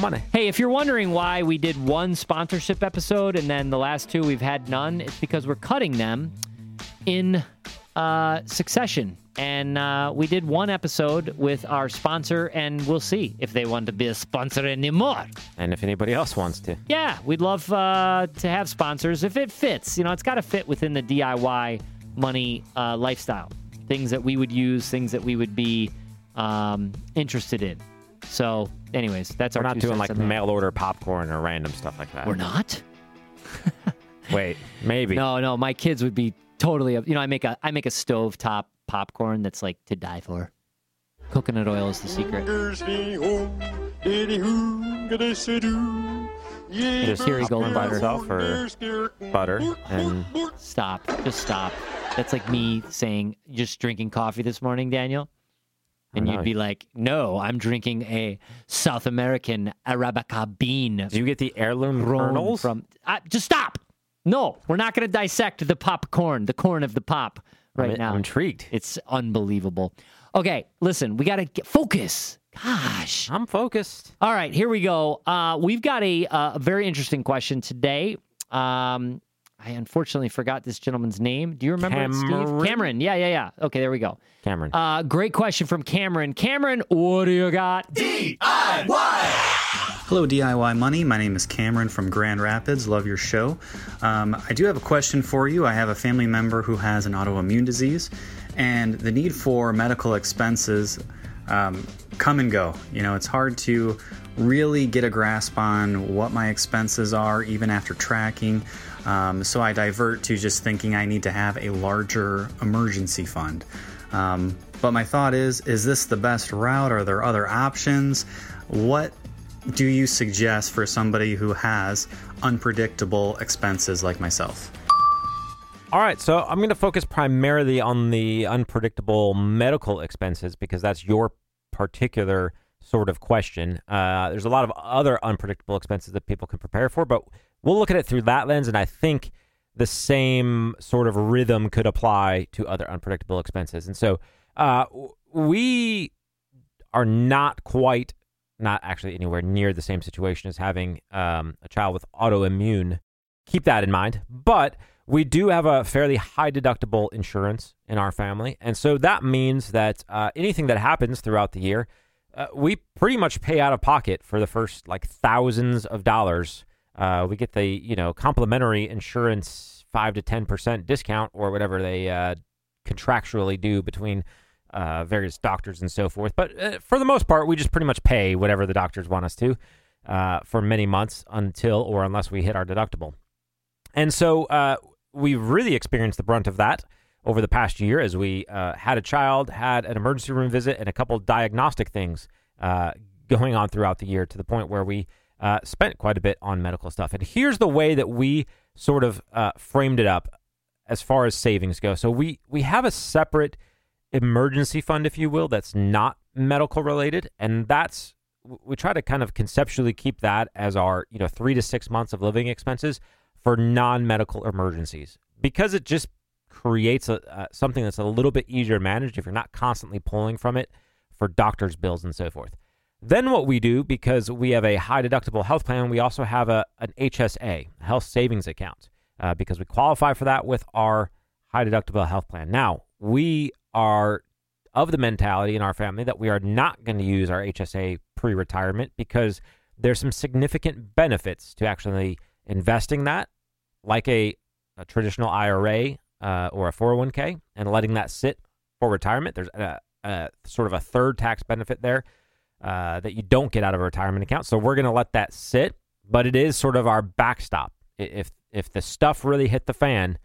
Money. Hey, if you're wondering why we did one sponsorship episode and then the last two we've had none, it's because we're cutting them in uh, succession. And uh, we did one episode with our sponsor, and we'll see if they want to be a sponsor anymore. And if anybody else wants to. Yeah, we'd love uh, to have sponsors if it fits. You know, it's got to fit within the DIY money uh, lifestyle. Things that we would use, things that we would be um, interested in. So, anyways, that's We're our not two doing cents like mail order popcorn or random stuff like that. We're not. Wait, maybe. No, no, my kids would be totally. You know, I make a I make a stovetop popcorn that's like to die for. Coconut oil is the secret. Just Here you go, popcorn by butter. itself or butter and Stop. Just stop. That's like me saying just drinking coffee this morning, Daniel. And you'd be like, "No, I'm drinking a South American Arabica bean Do you get the heirloom grown kernels? from." Uh, just stop. No, we're not going to dissect the popcorn, the corn of the pop, right I'm, now. I'm intrigued. It's unbelievable. Okay, listen, we got to get focus. Gosh. I'm focused. All right, here we go. Uh, we've got a, uh, a very interesting question today. Um, I unfortunately forgot this gentleman's name. Do you remember it, Steve? Cameron? Cameron. Yeah, yeah, yeah. Okay, there we go. Cameron. Uh, great question from Cameron. Cameron, what do you got? DIY! Hello, DIY Money. My name is Cameron from Grand Rapids. Love your show. Um, I do have a question for you. I have a family member who has an autoimmune disease, and the need for medical expenses um, come and go. You know, it's hard to really get a grasp on what my expenses are, even after tracking. Um, so I divert to just thinking I need to have a larger emergency fund. Um, but my thought is is this the best route? Are there other options? What do you suggest for somebody who has unpredictable expenses like myself? All right, so I'm going to focus primarily on the unpredictable medical expenses because that's your particular sort of question. Uh, there's a lot of other unpredictable expenses that people can prepare for, but we'll look at it through that lens, and I think the same sort of rhythm could apply to other unpredictable expenses. And so uh, we are not quite, not actually anywhere near the same situation as having um, a child with autoimmune. Keep that in mind. But we do have a fairly high deductible insurance in our family. And so that means that uh, anything that happens throughout the year, uh, we pretty much pay out of pocket for the first like thousands of dollars. Uh, we get the, you know, complimentary insurance 5 to 10% discount or whatever they uh, contractually do between uh, various doctors and so forth. But uh, for the most part, we just pretty much pay whatever the doctors want us to uh, for many months until or unless we hit our deductible. And so uh, we've really experienced the brunt of that over the past year as we had a child, had an emergency room visit, and a couple diagnostic things going on throughout the year to the point where we uh, spent quite a bit on medical stuff. And here's the way that we sort of uh, framed it up as far as savings go. So we we have a separate emergency fund, if you will, that's not medical related, and that's we try to kind of conceptually keep that as our you know three to six months of living expenses for non-medical emergencies because it just creates a, uh, something that's a little bit easier to manage if you're not constantly pulling from it for doctors bills and so forth then what we do because we have a high deductible health plan we also have a an hsa health savings account uh, because we qualify for that with our high deductible health plan now we are of the mentality in our family that we are not going to use our hsa pre-retirement because there's some significant benefits to actually investing that like a, a traditional IRA uh, or a 401k and letting that sit for retirement. There's a, a sort of a third tax benefit there uh, that you don't get out of a retirement account. So we're going to let that sit, but it is sort of our backstop. If if the stuff really hit the fan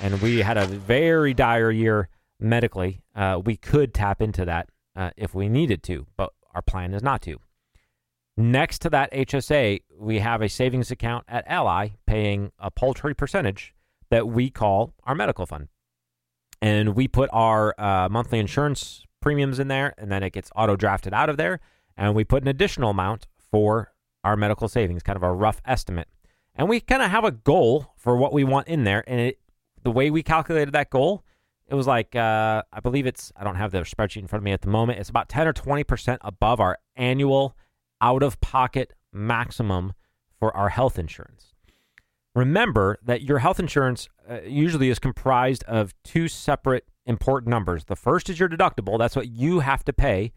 and we had a very dire year medically, uh, we could tap into that uh, if we needed to, but our plan is not to. Next to that HSA, we have a savings account at Ally paying a paltry percentage that we call our medical fund. And we put our uh, monthly insurance premiums in there, and then it gets auto drafted out of there. And we put an additional amount for our medical savings, kind of a rough estimate. And we kind of have a goal for what we want in there. And it, the way we calculated that goal, it was like, uh, I believe it's, I don't have the spreadsheet in front of me at the moment. It's about 10 or 20% above our annual out of pocket maximum for our health insurance. Remember that your health insurance uh, usually is comprised of two separate important numbers. The first is your deductible, that's what you have to pay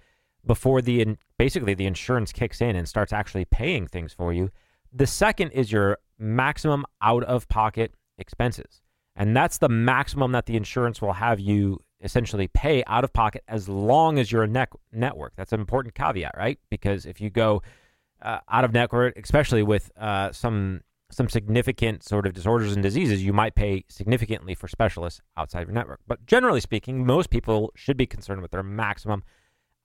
before the basically the insurance kicks in and starts actually paying things for you. The second is your maximum out of pocket expenses. And that's the maximum that the insurance will have you essentially pay out of pocket as long as you're a net- network. That's an important caveat, right? Because if you go uh, out of network, especially with uh, some some significant sort of disorders and diseases, you might pay significantly for specialists outside of your network. But generally speaking, most people should be concerned with their maximum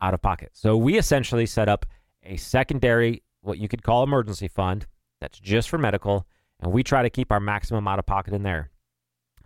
out of pocket. So we essentially set up a secondary, what you could call emergency fund, that's just for medical, and we try to keep our maximum out of pocket in there.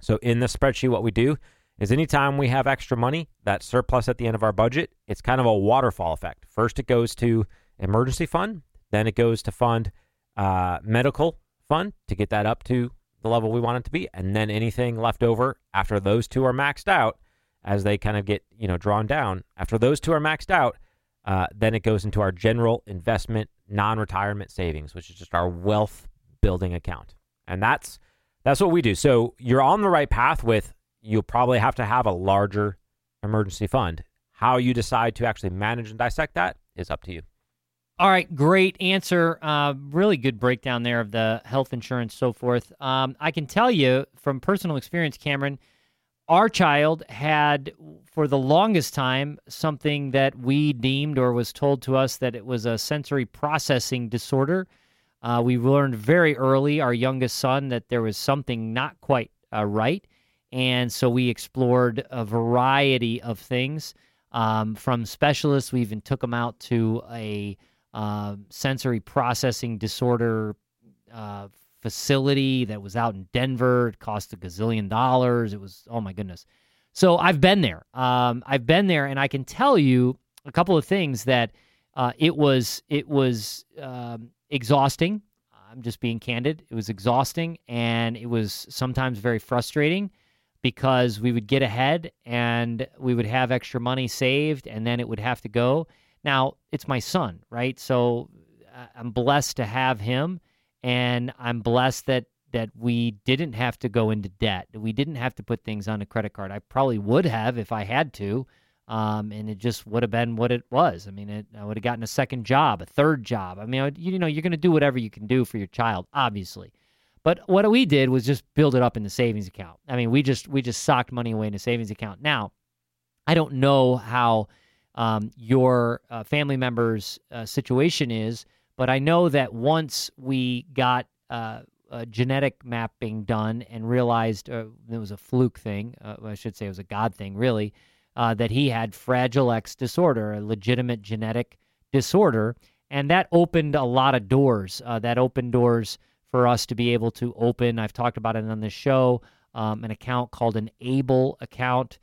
So in the spreadsheet, what we do is anytime we have extra money, that surplus at the end of our budget, it's kind of a waterfall effect. First, it goes to emergency fund, then it goes to fund uh, medical fund to get that up to the level we want it to be, and then anything left over after those two are maxed out, as they kind of get you know drawn down. After those two are maxed out, uh, then it goes into our general investment non-retirement savings, which is just our wealth building account, and that's that's what we do. So you're on the right path with you'll probably have to have a larger emergency fund. How you decide to actually manage and dissect that is up to you. All right, great answer. Uh, really good breakdown there of the health insurance, so forth. Um, I can tell you from personal experience, Cameron, our child had for the longest time something that we deemed or was told to us that it was a sensory processing disorder. Uh, we learned very early, our youngest son, that there was something not quite uh, right. And so we explored a variety of things um, from specialists. We even took him out to a uh, sensory processing disorder uh, facility that was out in Denver. It cost a gazillion dollars. It was, oh my goodness. So I've been there. Um, I've been there, and I can tell you a couple of things that uh, it was it was um, exhausting. I'm just being candid. It was exhausting, and it was sometimes very frustrating because we would get ahead and we would have extra money saved and then it would have to go. Now, it's my son, right? So uh, I'm blessed to have him and I'm blessed that that we didn't have to go into debt. We didn't have to put things on a credit card. I probably would have if I had to. Um, and it just would have been what it was. I mean, it, I would have gotten a second job, a third job. I mean, you know, you're going to do whatever you can do for your child, obviously. But what we did was just build it up in the savings account. I mean, we just we just socked money away in a savings account. Now, I don't know how um, your uh, family member's uh, situation is, but I know that once we got uh, genetic mapping done and realized uh, it was a fluke thing, uh, I should say it was a God thing, really, that he had Fragile X disorder, a legitimate genetic disorder, and that opened a lot of doors. that opened doors for us to be able to open. I've talked about it on this show. Um, an account called an Able account.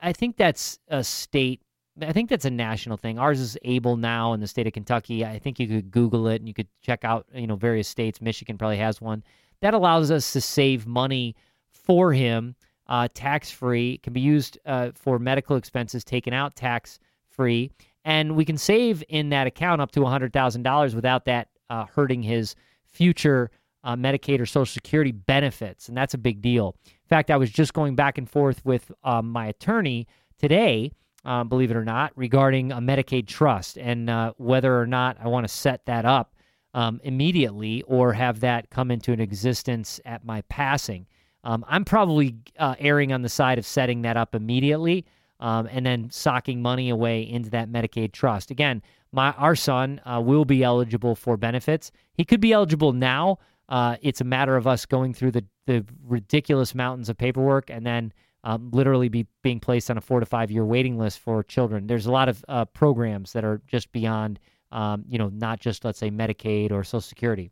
I think that's a state. I think that's a national thing. Ours is Able now in the state of Kentucky. I think you could Google it and you could check out, you know, various states. Michigan probably has one that allows us to save money for him, uh, tax free. Can be used uh, for medical expenses taken out tax free, and we can save in that account up to hundred thousand dollars without that uh, hurting his future uh, Medicaid or Social Security benefits, and that's a big deal. In fact, I was just going back and forth with um, my attorney today, uh, believe it or not, regarding a Medicaid trust and uh, whether or not I want to set that up um, immediately or have that come into an existence at my passing. Um, I'm probably uh, erring on the side of setting that up immediately. Um, and then socking money away into that Medicaid trust. Again, my our son uh, will be eligible for benefits. He could be eligible now, uh, it's a matter of us going through the, the ridiculous mountains of paperwork and then um, literally be being placed on a four to five year waiting list for children. There's a lot of uh, programs that are just beyond, um, you know, not just let's say Medicaid or Social Security,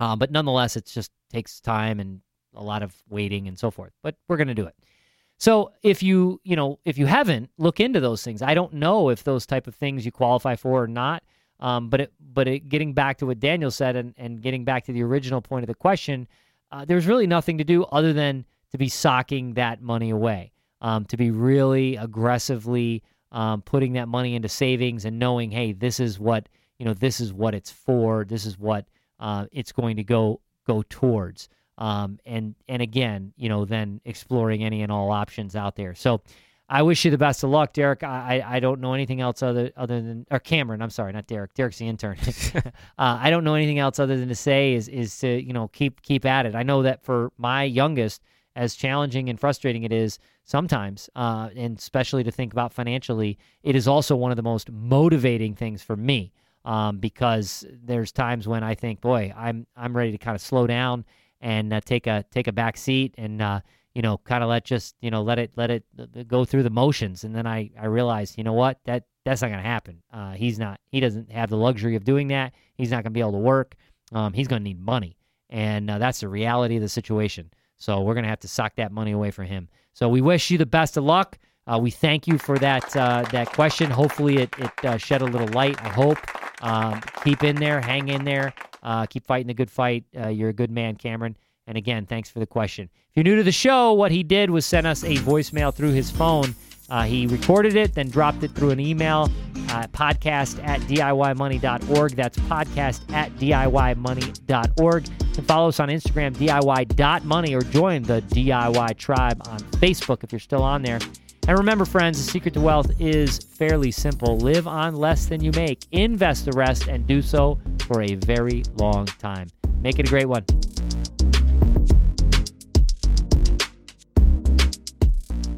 uh, but nonetheless, it just takes time and a lot of waiting and so forth. But we're going to do it. So if you you know if you haven't look into those things, I don't know if those type of things you qualify for or not. Um, but it, but it, getting back to what Daniel said and, and getting back to the original point of the question, uh, there's really nothing to do other than to be socking that money away, um, to be really aggressively um, putting that money into savings and knowing, hey, this is what you know, this is what it's for, this is what uh, it's going to go go towards. Um, and and again, you know, then exploring any and all options out there. So I wish you the best of luck, Derek. I, I don't know anything else other other than or Cameron. I'm sorry, not Derek. Derek's the intern. uh, I don't know anything else other than to say is is to you know keep keep at it. I know that for my youngest, as challenging and frustrating it is sometimes, uh, and especially to think about financially, it is also one of the most motivating things for me um, because there's times when I think, boy, I'm I'm ready to kind of slow down and uh, take a take a back seat and uh, you know kind of let just you know let it let it uh, go through the motions and then I I realized you know what that that's not going to happen. Uh, he's not he doesn't have the luxury of doing that. He's not going to be able to work. Um, he's going to need money, and uh, that's the reality of the situation. So we're going to have to suck that money away from him. So we wish you the best of luck. Uh, we thank you for that uh, that question. Hopefully, it, it uh, shed a little light. I hope. Um, keep in there, hang in there. Uh, keep fighting the good fight. Uh, you're a good man, Cameron. And again, thanks for the question. If you're new to the show, what he did was send us a voicemail through his phone. Uh, he recorded it, then dropped it through an email, uh, podcast at DIYmoney.org. That's podcast at DIYmoney.org. And follow us on Instagram, DIY.money, or join the DIY tribe on Facebook if you're still on there. And remember, friends, the secret to wealth is fairly simple live on less than you make, invest the rest, and do so for a very long time. Make it a great one.